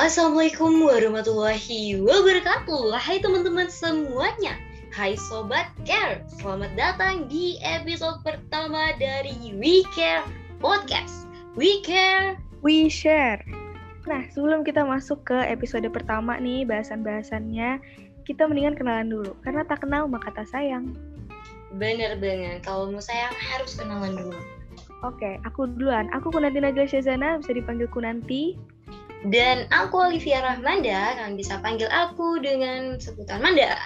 Assalamualaikum warahmatullahi wabarakatuh. Hai teman-teman semuanya. Hai Sobat Care. Selamat datang di episode pertama dari We Care Podcast. We Care. We Share. Nah sebelum kita masuk ke episode pertama nih bahasan-bahasannya Kita mendingan kenalan dulu. Karena tak kenal maka tak sayang. Bener banget Kalau mau sayang harus kenalan dulu. Oke, aku duluan. Aku Kunanti Najla Syazana, bisa dipanggil Kunanti. Dan aku Olivia Rahmanda, kalian bisa panggil aku dengan sebutan Manda.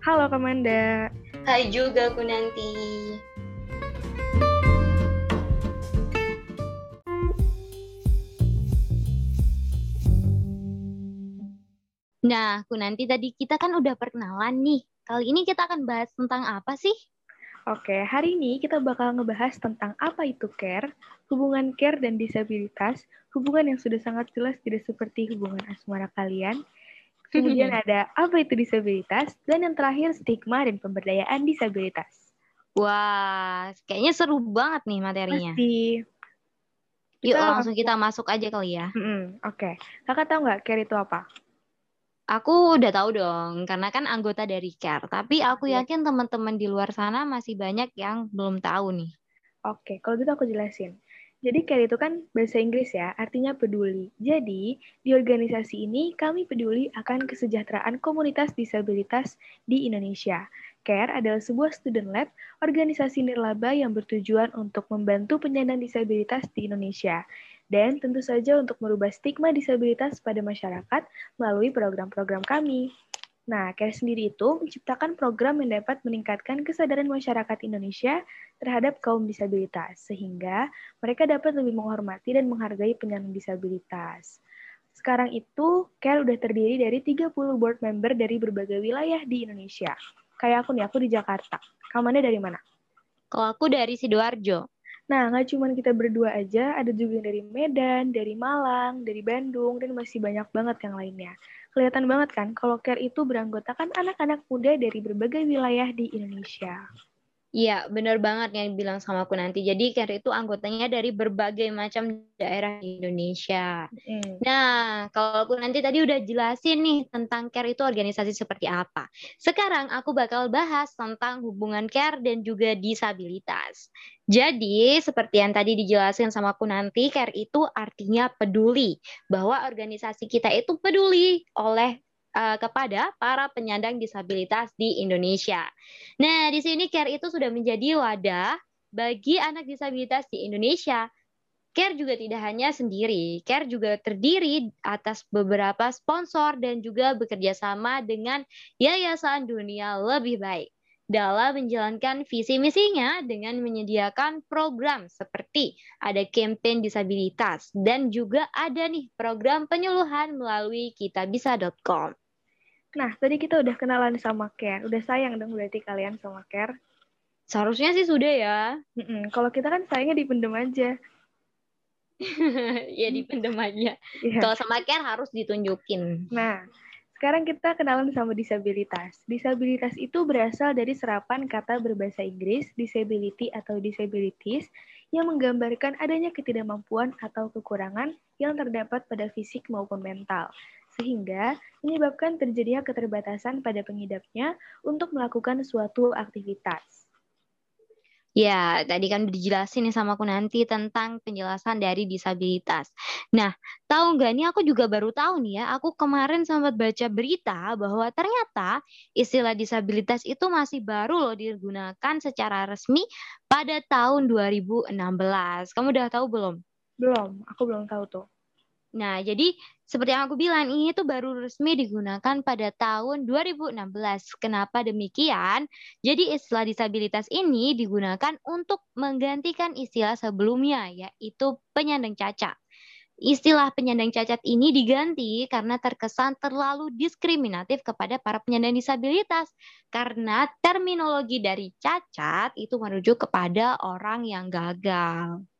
Halo Kak Manda. Hai juga Kunanti. Nah, Kunanti tadi kita kan udah perkenalan nih. Kali ini kita akan bahas tentang apa sih? Oke, hari ini kita bakal ngebahas tentang apa itu care, hubungan care dan disabilitas, hubungan yang sudah sangat jelas tidak seperti hubungan asmara kalian. Kemudian ada apa itu disabilitas, dan yang terakhir stigma dan pemberdayaan disabilitas. Wah, kayaknya seru banget nih materinya. Pasti. Yuk Kita langsung kita masuk aja kali ya. Mm-mm, Oke, kakak tahu nggak care itu apa? Aku udah tahu dong, karena kan anggota dari CARE. Tapi aku Iya. yakin teman-teman di luar sana masih banyak yang belum tahu nih. Oke, kalau gitu aku jelasin. Jadi care itu kan bahasa Inggris ya, artinya peduli. Jadi, di organisasi ini kami peduli akan kesejahteraan komunitas disabilitas di Indonesia. CARE adalah sebuah student-led organisasi nirlaba yang bertujuan untuk membantu penyandang disabilitas di Indonesia. Dan tentu saja untuk merubah stigma disabilitas pada masyarakat melalui program-program kami. Nah, CARE sendiri itu menciptakan program yang dapat meningkatkan kesadaran masyarakat Indonesia terhadap kaum disabilitas, sehingga mereka dapat lebih menghormati dan menghargai penyandang disabilitas. Sekarang itu, CARE udah terdiri dari 30 board member dari berbagai wilayah di Indonesia. Kayak aku nih, aku di Jakarta. Kamu dari mana? Kalau aku dari Sidoarjo. Nah, nggak cuma kita berdua aja, ada juga yang dari Medan, dari Malang, dari Bandung, dan masih banyak banget yang lainnya. Kelihatan banget kan, kalau CARE itu beranggotakan anak-anak muda dari berbagai wilayah di Indonesia. Iya, bener banget yang bilang sama aku nanti. Jadi CARE itu anggotanya dari berbagai macam daerah di Indonesia. Mm. Nah, kalau aku nanti tadi udah jelasin nih tentang CARE itu organisasi seperti apa. Sekarang aku bakal bahas tentang hubungan CARE dan juga disabilitas. Jadi, seperti yang tadi dijelasin sama aku nanti, CARE itu artinya peduli. Bahwa organisasi kita itu peduli oleh uh, kepada para penyandang disabilitas di Indonesia. Nah, di sini CARE itu sudah menjadi wadah bagi anak disabilitas di Indonesia Care juga tidak hanya sendiri, Care juga terdiri atas beberapa sponsor dan juga bekerja sama dengan Yayasan Dunia Lebih Baik dalam menjalankan visi misinya dengan menyediakan program seperti ada campaign disabilitas dan juga ada nih program penyuluhan melalui kitabisa.com. Nah, tadi kita udah kenalan sama Care. Udah sayang dong berarti kalian sama Care. Seharusnya sih sudah ya. Mm-mm. Kalau kita kan sayangnya dipendem aja. ya dipendem aja. Iya. Kalau sama Care harus ditunjukin. Nah, sekarang kita kenalan sama disabilitas. Disabilitas itu berasal dari serapan kata berbahasa Inggris, disability atau disabilities, yang menggambarkan adanya ketidakmampuan atau kekurangan yang terdapat pada fisik maupun mental. Sehingga menyebabkan terjadinya keterbatasan pada pengidapnya untuk melakukan suatu aktivitas. Ya, tadi kan dijelasin nih sama aku nanti tentang penjelasan dari disabilitas. Nah, tahu nggak nih aku juga baru tahu nih ya, aku kemarin sempat baca berita bahwa ternyata istilah disabilitas itu masih baru loh digunakan secara resmi pada tahun 2016. Kamu udah tahu belum? Belum, aku belum tahu tuh. Nah, jadi seperti yang aku bilang, ini tuh baru resmi digunakan pada tahun 2016. Kenapa demikian? Jadi istilah disabilitas ini digunakan untuk menggantikan istilah sebelumnya, yaitu penyandang cacat. Istilah penyandang cacat ini diganti karena terkesan terlalu diskriminatif kepada para penyandang disabilitas. Karena terminologi dari cacat itu merujuk kepada orang yang gagal.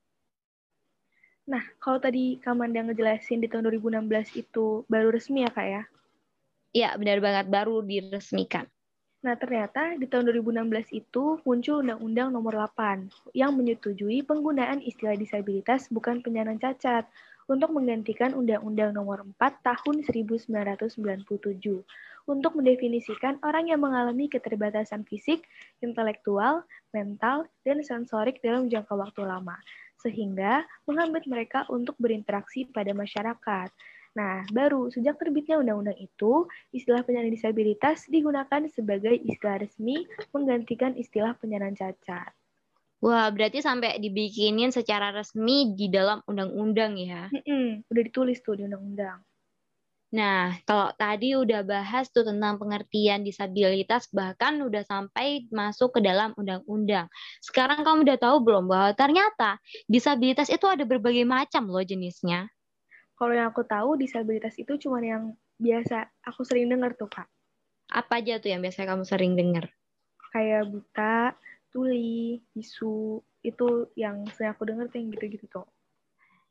Nah, kalau tadi Kamanda ngejelasin di tahun 2016 itu baru resmi ya, Kak ya? Iya, benar banget baru diresmikan. Nah, ternyata di tahun 2016 itu muncul Undang-Undang Nomor 8 yang menyetujui penggunaan istilah disabilitas bukan penyandang cacat untuk menggantikan Undang-Undang Nomor 4 Tahun 1997 untuk mendefinisikan orang yang mengalami keterbatasan fisik, intelektual, mental, dan sensorik dalam jangka waktu lama, sehingga menghambat mereka untuk berinteraksi pada masyarakat. Nah, baru sejak terbitnya undang-undang itu, istilah penyandang disabilitas digunakan sebagai istilah resmi menggantikan istilah penyandang cacat. Wah, berarti sampai dibikinin secara resmi di dalam undang-undang ya? Mm-mm, udah ditulis tuh di undang-undang. Nah, kalau tadi udah bahas tuh tentang pengertian disabilitas, bahkan udah sampai masuk ke dalam undang-undang. Sekarang kamu udah tahu belum bahwa ternyata disabilitas itu ada berbagai macam loh jenisnya. Kalau yang aku tahu disabilitas itu cuma yang biasa aku sering dengar tuh kak. Apa aja tuh yang biasa kamu sering dengar? Kayak buta, tuli, bisu, itu yang sering aku dengar tuh yang gitu-gitu tuh.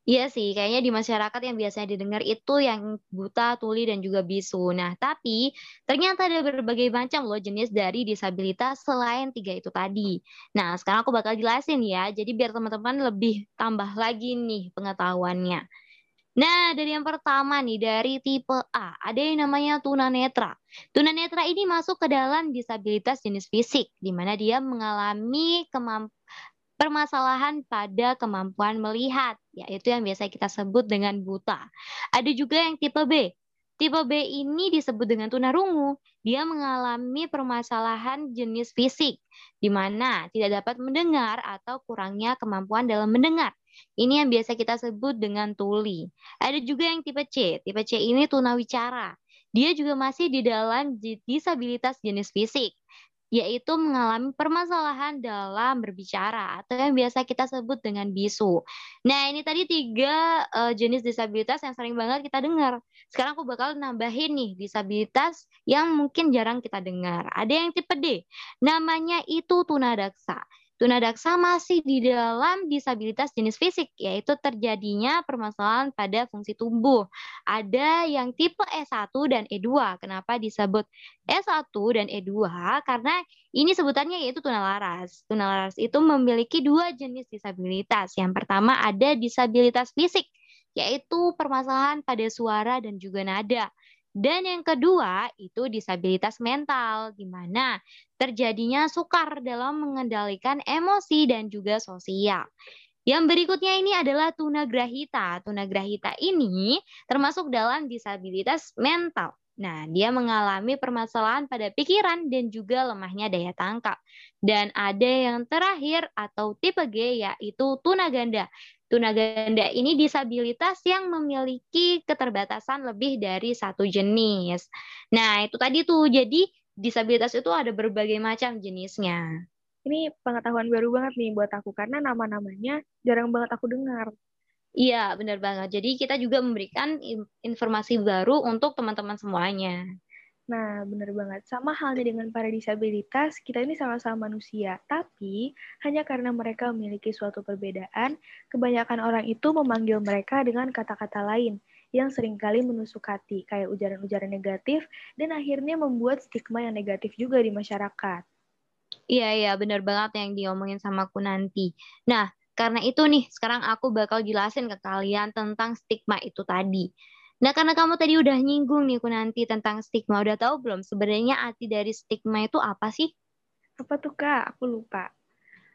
Iya sih, kayaknya di masyarakat yang biasanya didengar itu yang buta, tuli, dan juga bisu. Nah, tapi ternyata ada berbagai macam loh jenis dari disabilitas selain tiga itu tadi. Nah, sekarang aku bakal jelasin ya, jadi biar teman-teman lebih tambah lagi nih pengetahuannya. Nah, dari yang pertama nih, dari tipe A, ada yang namanya tunanetra. Tunanetra ini masuk ke dalam disabilitas jenis fisik, di mana dia mengalami kemampuan permasalahan pada kemampuan melihat, yaitu yang biasa kita sebut dengan buta. Ada juga yang tipe B. Tipe B ini disebut dengan tunarungu. Dia mengalami permasalahan jenis fisik, di mana tidak dapat mendengar atau kurangnya kemampuan dalam mendengar. Ini yang biasa kita sebut dengan tuli. Ada juga yang tipe C. Tipe C ini tunawicara. Dia juga masih di dalam disabilitas jenis fisik yaitu mengalami permasalahan dalam berbicara atau yang biasa kita sebut dengan bisu. Nah, ini tadi tiga uh, jenis disabilitas yang sering banget kita dengar. Sekarang aku bakal nambahin nih disabilitas yang mungkin jarang kita dengar. Ada yang tipe D, namanya itu tunadaksa. Tunadaksa masih di dalam disabilitas jenis fisik, yaitu terjadinya permasalahan pada fungsi tubuh. Ada yang tipe E1 dan E2. Kenapa disebut E1 dan E2? Karena ini sebutannya yaitu tunalaras. Tunalaras itu memiliki dua jenis disabilitas. Yang pertama ada disabilitas fisik, yaitu permasalahan pada suara dan juga nada. Dan yang kedua itu disabilitas mental, di mana terjadinya sukar dalam mengendalikan emosi dan juga sosial. Yang berikutnya ini adalah tunagrahita. Tunagrahita ini termasuk dalam disabilitas mental. Nah, dia mengalami permasalahan pada pikiran dan juga lemahnya daya tangkap. Dan ada yang terakhir atau tipe G yaitu tunaganda. Tunaganda ini disabilitas yang memiliki keterbatasan lebih dari satu jenis. Nah, itu tadi tuh. Jadi, disabilitas itu ada berbagai macam jenisnya. Ini pengetahuan baru banget nih buat aku karena nama-namanya jarang banget aku dengar. Iya, benar banget. Jadi kita juga memberikan informasi baru untuk teman-teman semuanya. Nah, benar banget. Sama halnya dengan para disabilitas, kita ini sama-sama manusia. Tapi, hanya karena mereka memiliki suatu perbedaan, kebanyakan orang itu memanggil mereka dengan kata-kata lain yang sering kali menusuk hati, kayak ujaran-ujaran negatif, dan akhirnya membuat stigma yang negatif juga di masyarakat. Iya, iya, benar banget yang diomongin sama aku nanti. Nah, karena itu nih, sekarang aku bakal jelasin ke kalian tentang stigma itu tadi. Nah, karena kamu tadi udah nyinggung nih, nanti tentang stigma. Udah tahu belum sebenarnya arti dari stigma itu apa sih? Apa tuh, Kak? Aku lupa.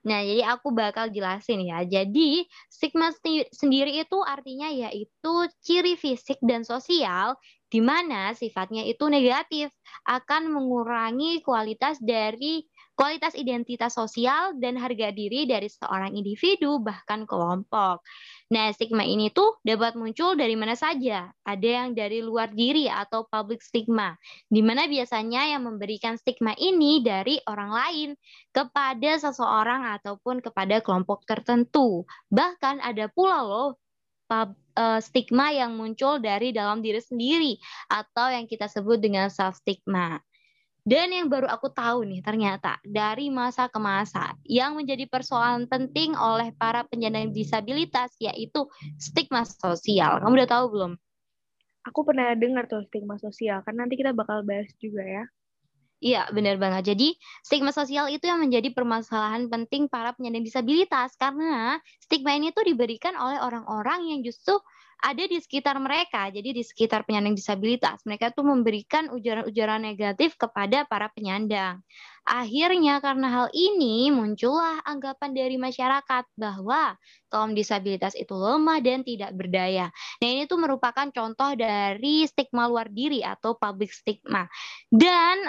Nah, jadi aku bakal jelasin ya. Jadi, stigma sendiri itu artinya yaitu ciri fisik dan sosial di mana sifatnya itu negatif, akan mengurangi kualitas dari kualitas identitas sosial dan harga diri dari seorang individu bahkan kelompok. Nah, stigma ini tuh dapat muncul dari mana saja. Ada yang dari luar diri atau public stigma, di mana biasanya yang memberikan stigma ini dari orang lain kepada seseorang ataupun kepada kelompok tertentu. Bahkan ada pula loh eh, stigma yang muncul dari dalam diri sendiri atau yang kita sebut dengan self stigma. Dan yang baru aku tahu nih ternyata dari masa ke masa yang menjadi persoalan penting oleh para penyandang disabilitas yaitu stigma sosial. Kamu udah tahu belum? Aku pernah dengar tuh stigma sosial, kan nanti kita bakal bahas juga ya. Iya, benar banget. Jadi, stigma sosial itu yang menjadi permasalahan penting para penyandang disabilitas karena stigma ini tuh diberikan oleh orang-orang yang justru ada di sekitar mereka. Jadi di sekitar penyandang disabilitas, mereka tuh memberikan ujaran-ujaran negatif kepada para penyandang. Akhirnya karena hal ini muncullah anggapan dari masyarakat bahwa kaum disabilitas itu lemah dan tidak berdaya. Nah, ini tuh merupakan contoh dari stigma luar diri atau public stigma. Dan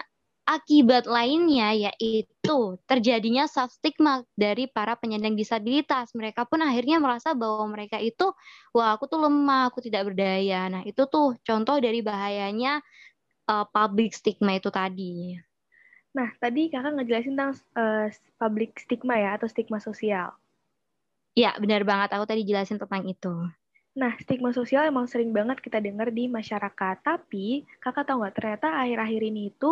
Akibat lainnya yaitu terjadinya self stigma dari para penyandang disabilitas. Mereka pun akhirnya merasa bahwa mereka itu, wah aku tuh lemah, aku tidak berdaya. Nah itu tuh contoh dari bahayanya uh, public stigma itu tadi. Nah tadi kakak ngejelasin tentang uh, public stigma ya atau stigma sosial. Ya benar banget, aku tadi jelasin tentang itu. Nah, stigma sosial emang sering banget kita dengar di masyarakat. Tapi, kakak tahu nggak, ternyata akhir-akhir ini itu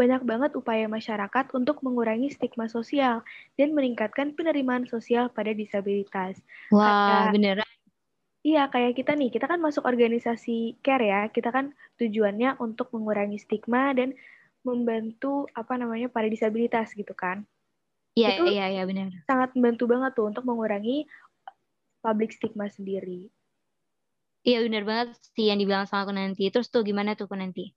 banyak banget upaya masyarakat untuk mengurangi stigma sosial dan meningkatkan penerimaan sosial pada disabilitas. Wah, kayak, beneran? Iya, kayak kita nih, kita kan masuk organisasi CARE ya. Kita kan tujuannya untuk mengurangi stigma dan membantu apa namanya para disabilitas gitu kan. Iya, iya, iya, benar. Sangat membantu banget tuh untuk mengurangi public stigma sendiri. Iya benar banget sih yang dibilang sama aku nanti. Terus tuh gimana tuh aku nanti?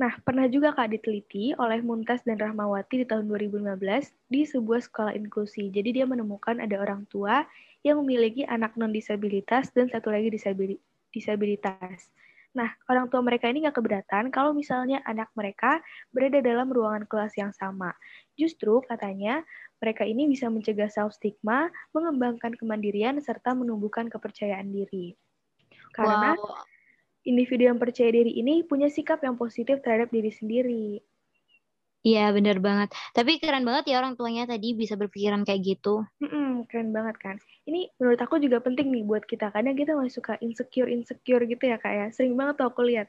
Nah, pernah juga Kak diteliti oleh Muntas dan Rahmawati di tahun 2015 di sebuah sekolah inklusi. Jadi dia menemukan ada orang tua yang memiliki anak non-disabilitas dan satu lagi disabilitas. Nah, orang tua mereka ini nggak keberatan kalau misalnya anak mereka berada dalam ruangan kelas yang sama. Justru katanya mereka ini bisa mencegah self-stigma, mengembangkan kemandirian, serta menumbuhkan kepercayaan diri. Karena wow. individu yang percaya diri ini punya sikap yang positif terhadap diri sendiri. Iya benar banget. Tapi keren banget ya orang tuanya tadi bisa berpikiran kayak gitu. Mm-mm, keren banget kan. Ini menurut aku juga penting nih buat kita. Kadang kita masih suka insecure insecure gitu ya kak ya. Sering banget tuh aku lihat.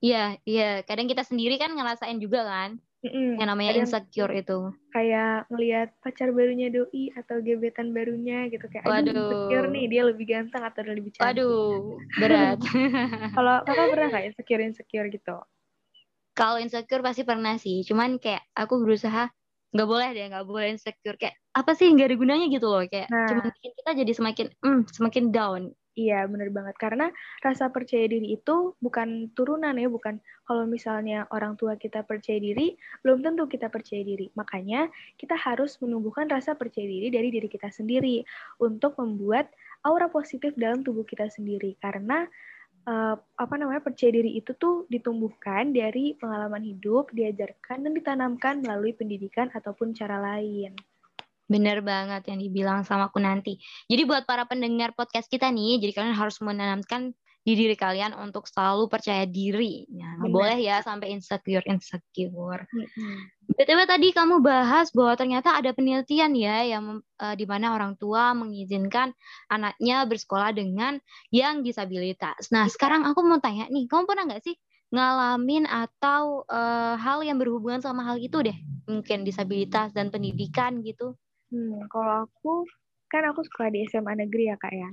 Iya iya. Kadang kita sendiri kan ngerasain juga kan. Mm-mm. Yang namanya Kadang insecure itu. Kayak ngelihat pacar barunya doi atau gebetan barunya gitu kayak Waduh. insecure nih dia lebih ganteng atau lebih cantik. Waduh, berat. Kalau kakak pernah nggak insecure insecure gitu? Kalau insecure pasti pernah sih. Cuman kayak aku berusaha nggak boleh deh nggak boleh insecure kayak apa sih nggak ada gunanya gitu loh kayak nah. cuma bikin kita jadi semakin mm, semakin down Iya, bener banget. Karena rasa percaya diri itu bukan turunan ya, bukan kalau misalnya orang tua kita percaya diri, belum tentu kita percaya diri. Makanya kita harus menumbuhkan rasa percaya diri dari diri kita sendiri untuk membuat aura positif dalam tubuh kita sendiri. Karena uh, apa namanya percaya diri itu tuh ditumbuhkan dari pengalaman hidup, diajarkan dan ditanamkan melalui pendidikan ataupun cara lain. Bener banget yang dibilang sama aku nanti. Jadi buat para pendengar podcast kita nih, jadi kalian harus menanamkan di diri kalian untuk selalu percaya diri. Ya, boleh ya sampai insecure insecure. Mm-hmm. BTW tadi kamu bahas bahwa ternyata ada penelitian ya yang uh, di mana orang tua mengizinkan anaknya bersekolah dengan yang disabilitas. Nah, sekarang aku mau tanya nih, kamu pernah nggak sih ngalamin atau uh, hal yang berhubungan sama hal itu deh? Mungkin disabilitas dan pendidikan gitu. Hmm, kalau aku kan aku sekolah di SMA negeri ya kak ya.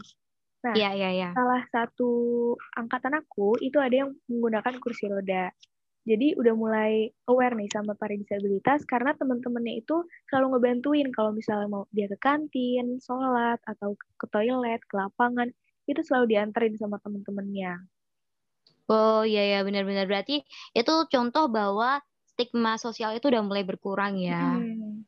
Nah, yeah, yeah, yeah. salah satu angkatan aku itu ada yang menggunakan kursi roda. Jadi udah mulai aware nih sama para disabilitas karena teman-temannya itu selalu ngebantuin kalau misalnya mau dia ke kantin, sholat, atau ke toilet, ke lapangan, itu selalu dianterin sama teman-temannya. Oh iya ya benar-benar berarti itu contoh bahwa stigma sosial itu udah mulai berkurang ya. Hmm.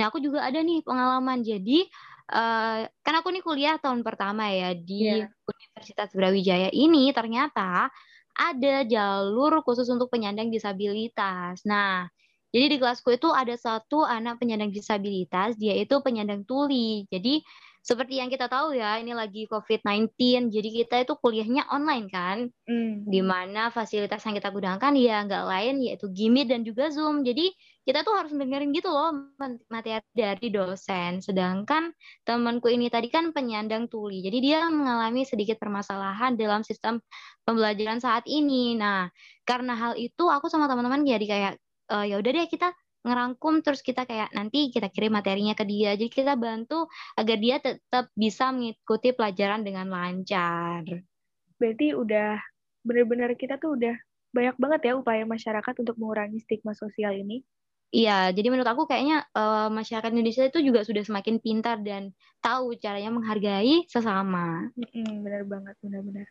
Nah, aku juga ada nih pengalaman. Jadi, uh, kan aku nih kuliah tahun pertama ya di yeah. Universitas Brawijaya ini ternyata ada jalur khusus untuk penyandang disabilitas. Nah, jadi di kelasku itu ada satu anak penyandang disabilitas, dia itu penyandang tuli. Jadi seperti yang kita tahu ya, ini lagi COVID-19, jadi kita itu kuliahnya online kan, mm. di mana fasilitas yang kita gunakan ya nggak lain yaitu Gimit dan juga Zoom. Jadi kita tuh harus dengerin gitu loh materi dari dosen. Sedangkan temanku ini tadi kan penyandang tuli, jadi dia mengalami sedikit permasalahan dalam sistem pembelajaran saat ini. Nah, karena hal itu aku sama teman-teman jadi kayak e, ya udah deh kita ngerangkum terus kita kayak nanti kita kirim materinya ke dia. Jadi kita bantu agar dia tetap bisa mengikuti pelajaran dengan lancar. Berarti udah benar-benar kita tuh udah banyak banget ya upaya masyarakat untuk mengurangi stigma sosial ini. Iya, jadi menurut aku kayaknya uh, masyarakat Indonesia itu juga sudah semakin pintar dan tahu caranya menghargai sesama. Mm-mm, benar banget, benar-benar.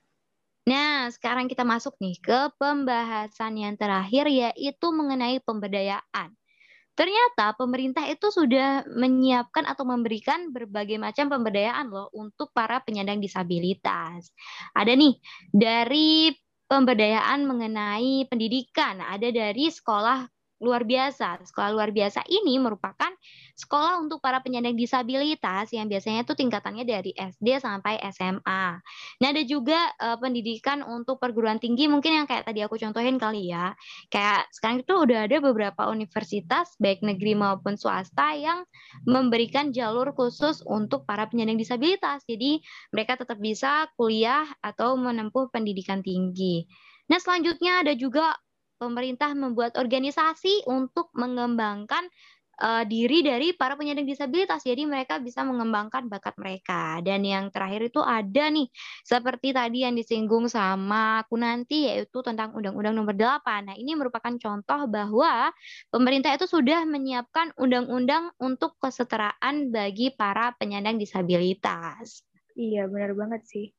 Nah, sekarang kita masuk nih ke pembahasan yang terakhir yaitu mengenai pemberdayaan. Ternyata pemerintah itu sudah menyiapkan atau memberikan berbagai macam pemberdayaan loh untuk para penyandang disabilitas. Ada nih dari pemberdayaan mengenai pendidikan, ada dari sekolah luar biasa. Sekolah luar biasa ini merupakan sekolah untuk para penyandang disabilitas yang biasanya itu tingkatannya dari SD sampai SMA. Nah, ada juga uh, pendidikan untuk perguruan tinggi mungkin yang kayak tadi aku contohin kali ya. Kayak sekarang itu udah ada beberapa universitas baik negeri maupun swasta yang memberikan jalur khusus untuk para penyandang disabilitas. Jadi, mereka tetap bisa kuliah atau menempuh pendidikan tinggi. Nah, selanjutnya ada juga pemerintah membuat organisasi untuk mengembangkan uh, diri dari para penyandang disabilitas. Jadi mereka bisa mengembangkan bakat mereka. Dan yang terakhir itu ada nih, seperti tadi yang disinggung sama aku nanti, yaitu tentang Undang-Undang Nomor 8. Nah, ini merupakan contoh bahwa pemerintah itu sudah menyiapkan undang-undang untuk kesetaraan bagi para penyandang disabilitas. Iya, benar banget sih.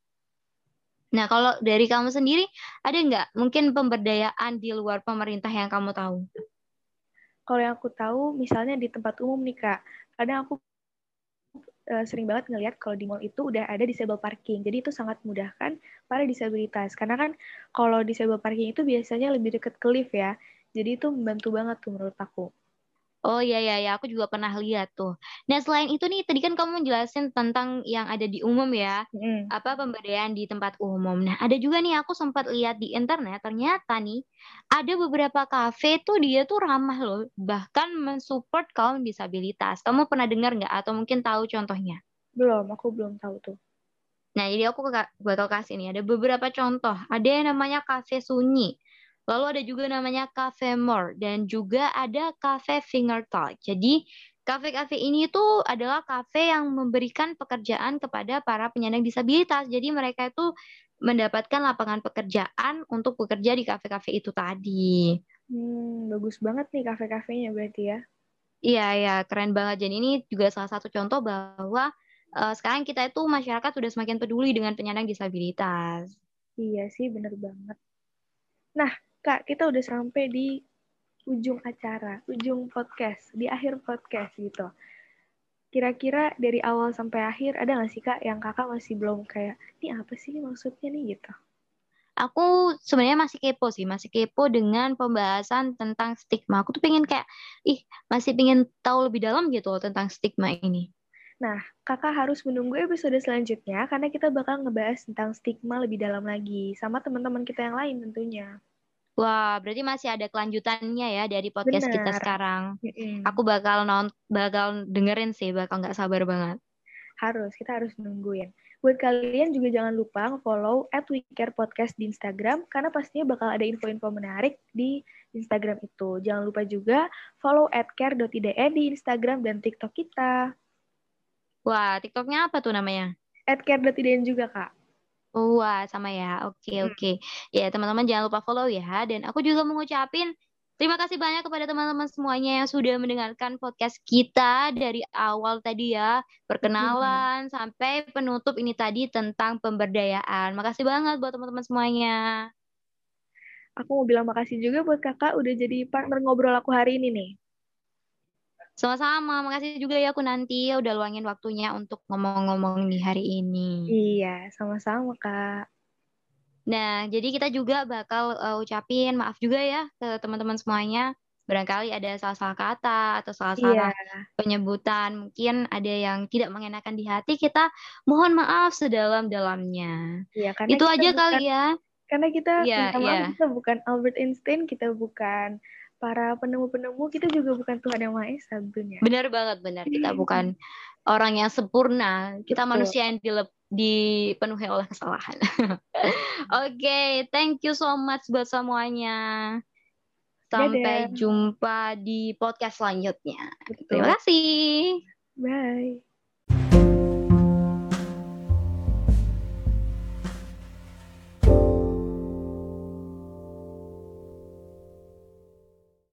Nah, kalau dari kamu sendiri, ada nggak mungkin pemberdayaan di luar pemerintah yang kamu tahu? Kalau yang aku tahu, misalnya di tempat umum nih, Kak. Kadang aku uh, sering banget ngelihat kalau di mall itu udah ada disable parking. Jadi itu sangat memudahkan para disabilitas. Karena kan kalau disable parking itu biasanya lebih dekat ke lift ya. Jadi itu membantu banget tuh menurut aku. Oh iya iya ya, aku juga pernah lihat tuh. Nah selain itu nih, tadi kan kamu jelasin tentang yang ada di umum ya, mm. apa pemberdayaan di tempat umum. Nah ada juga nih aku sempat lihat di internet, ternyata nih ada beberapa kafe tuh dia tuh ramah loh, bahkan mensupport kaum disabilitas. Kamu pernah dengar nggak atau mungkin tahu contohnya? Belum, aku belum tahu tuh. Nah jadi aku bakal kasih nih, ada beberapa contoh. Ada yang namanya kafe sunyi. Lalu ada juga namanya Cafe More dan juga ada Cafe Finger Talk. Jadi kafe-kafe ini tuh adalah kafe yang memberikan pekerjaan kepada para penyandang disabilitas. Jadi mereka itu mendapatkan lapangan pekerjaan untuk bekerja di kafe-kafe itu tadi. Hmm, bagus banget nih kafe-kafenya berarti ya. Iya, iya, keren banget. Jadi ini juga salah satu contoh bahwa uh, sekarang kita itu masyarakat sudah semakin peduli dengan penyandang disabilitas. Iya sih, bener banget. Nah, Kak, kita udah sampai di ujung acara, ujung podcast, di akhir podcast gitu. Kira-kira dari awal sampai akhir ada nggak sih Kak yang Kakak masih belum kayak, ini apa sih maksudnya nih gitu? Aku sebenarnya masih kepo sih, masih kepo dengan pembahasan tentang stigma. Aku tuh pengen kayak, ih masih pengen tahu lebih dalam gitu tentang stigma ini. Nah, kakak harus menunggu episode selanjutnya karena kita bakal ngebahas tentang stigma lebih dalam lagi sama teman-teman kita yang lain tentunya. Wah, berarti masih ada kelanjutannya ya dari podcast Bener. kita sekarang. Mm-hmm. Aku bakal non bakal dengerin sih, bakal nggak sabar banget. Harus, kita harus nungguin. Buat kalian juga jangan lupa follow at Podcast di Instagram, karena pastinya bakal ada info-info menarik di Instagram itu. Jangan lupa juga follow at care.ide di Instagram dan TikTok kita. Wah, TikToknya apa tuh namanya? At care.ide juga, Kak. Wah, sama ya. Oke, hmm. oke. Ya, teman-teman jangan lupa follow ya. Dan aku juga mengucapin terima kasih banyak kepada teman-teman semuanya yang sudah mendengarkan podcast kita dari awal tadi ya. Perkenalan hmm. sampai penutup ini tadi tentang pemberdayaan. Makasih banget buat teman-teman semuanya. Aku mau bilang makasih juga buat kakak udah jadi partner ngobrol aku hari ini nih. Sama-sama, makasih juga ya aku nanti udah luangin waktunya untuk ngomong-ngomong di hari ini. Iya, sama-sama Kak. Nah, jadi kita juga bakal uh, ucapin maaf juga ya ke teman-teman semuanya. Barangkali ada salah-salah kata atau salah-salah yeah. penyebutan, mungkin ada yang tidak mengenakan di hati, kita mohon maaf sedalam-dalamnya. Iya, karena Itu aja bukan, kali ya. Karena kita, yeah, minta yeah. kita bukan Albert Einstein, kita bukan para penemu-penemu kita juga bukan Tuhan yang Maha Esa tentunya. Benar banget, benar. Kita hmm. bukan orang yang sempurna. Kita Betul. manusia yang dilep, dipenuhi oleh kesalahan. Oke, okay, thank you so much buat semuanya. Sampai Dadah. jumpa di podcast selanjutnya. Betul. Terima kasih. Bye.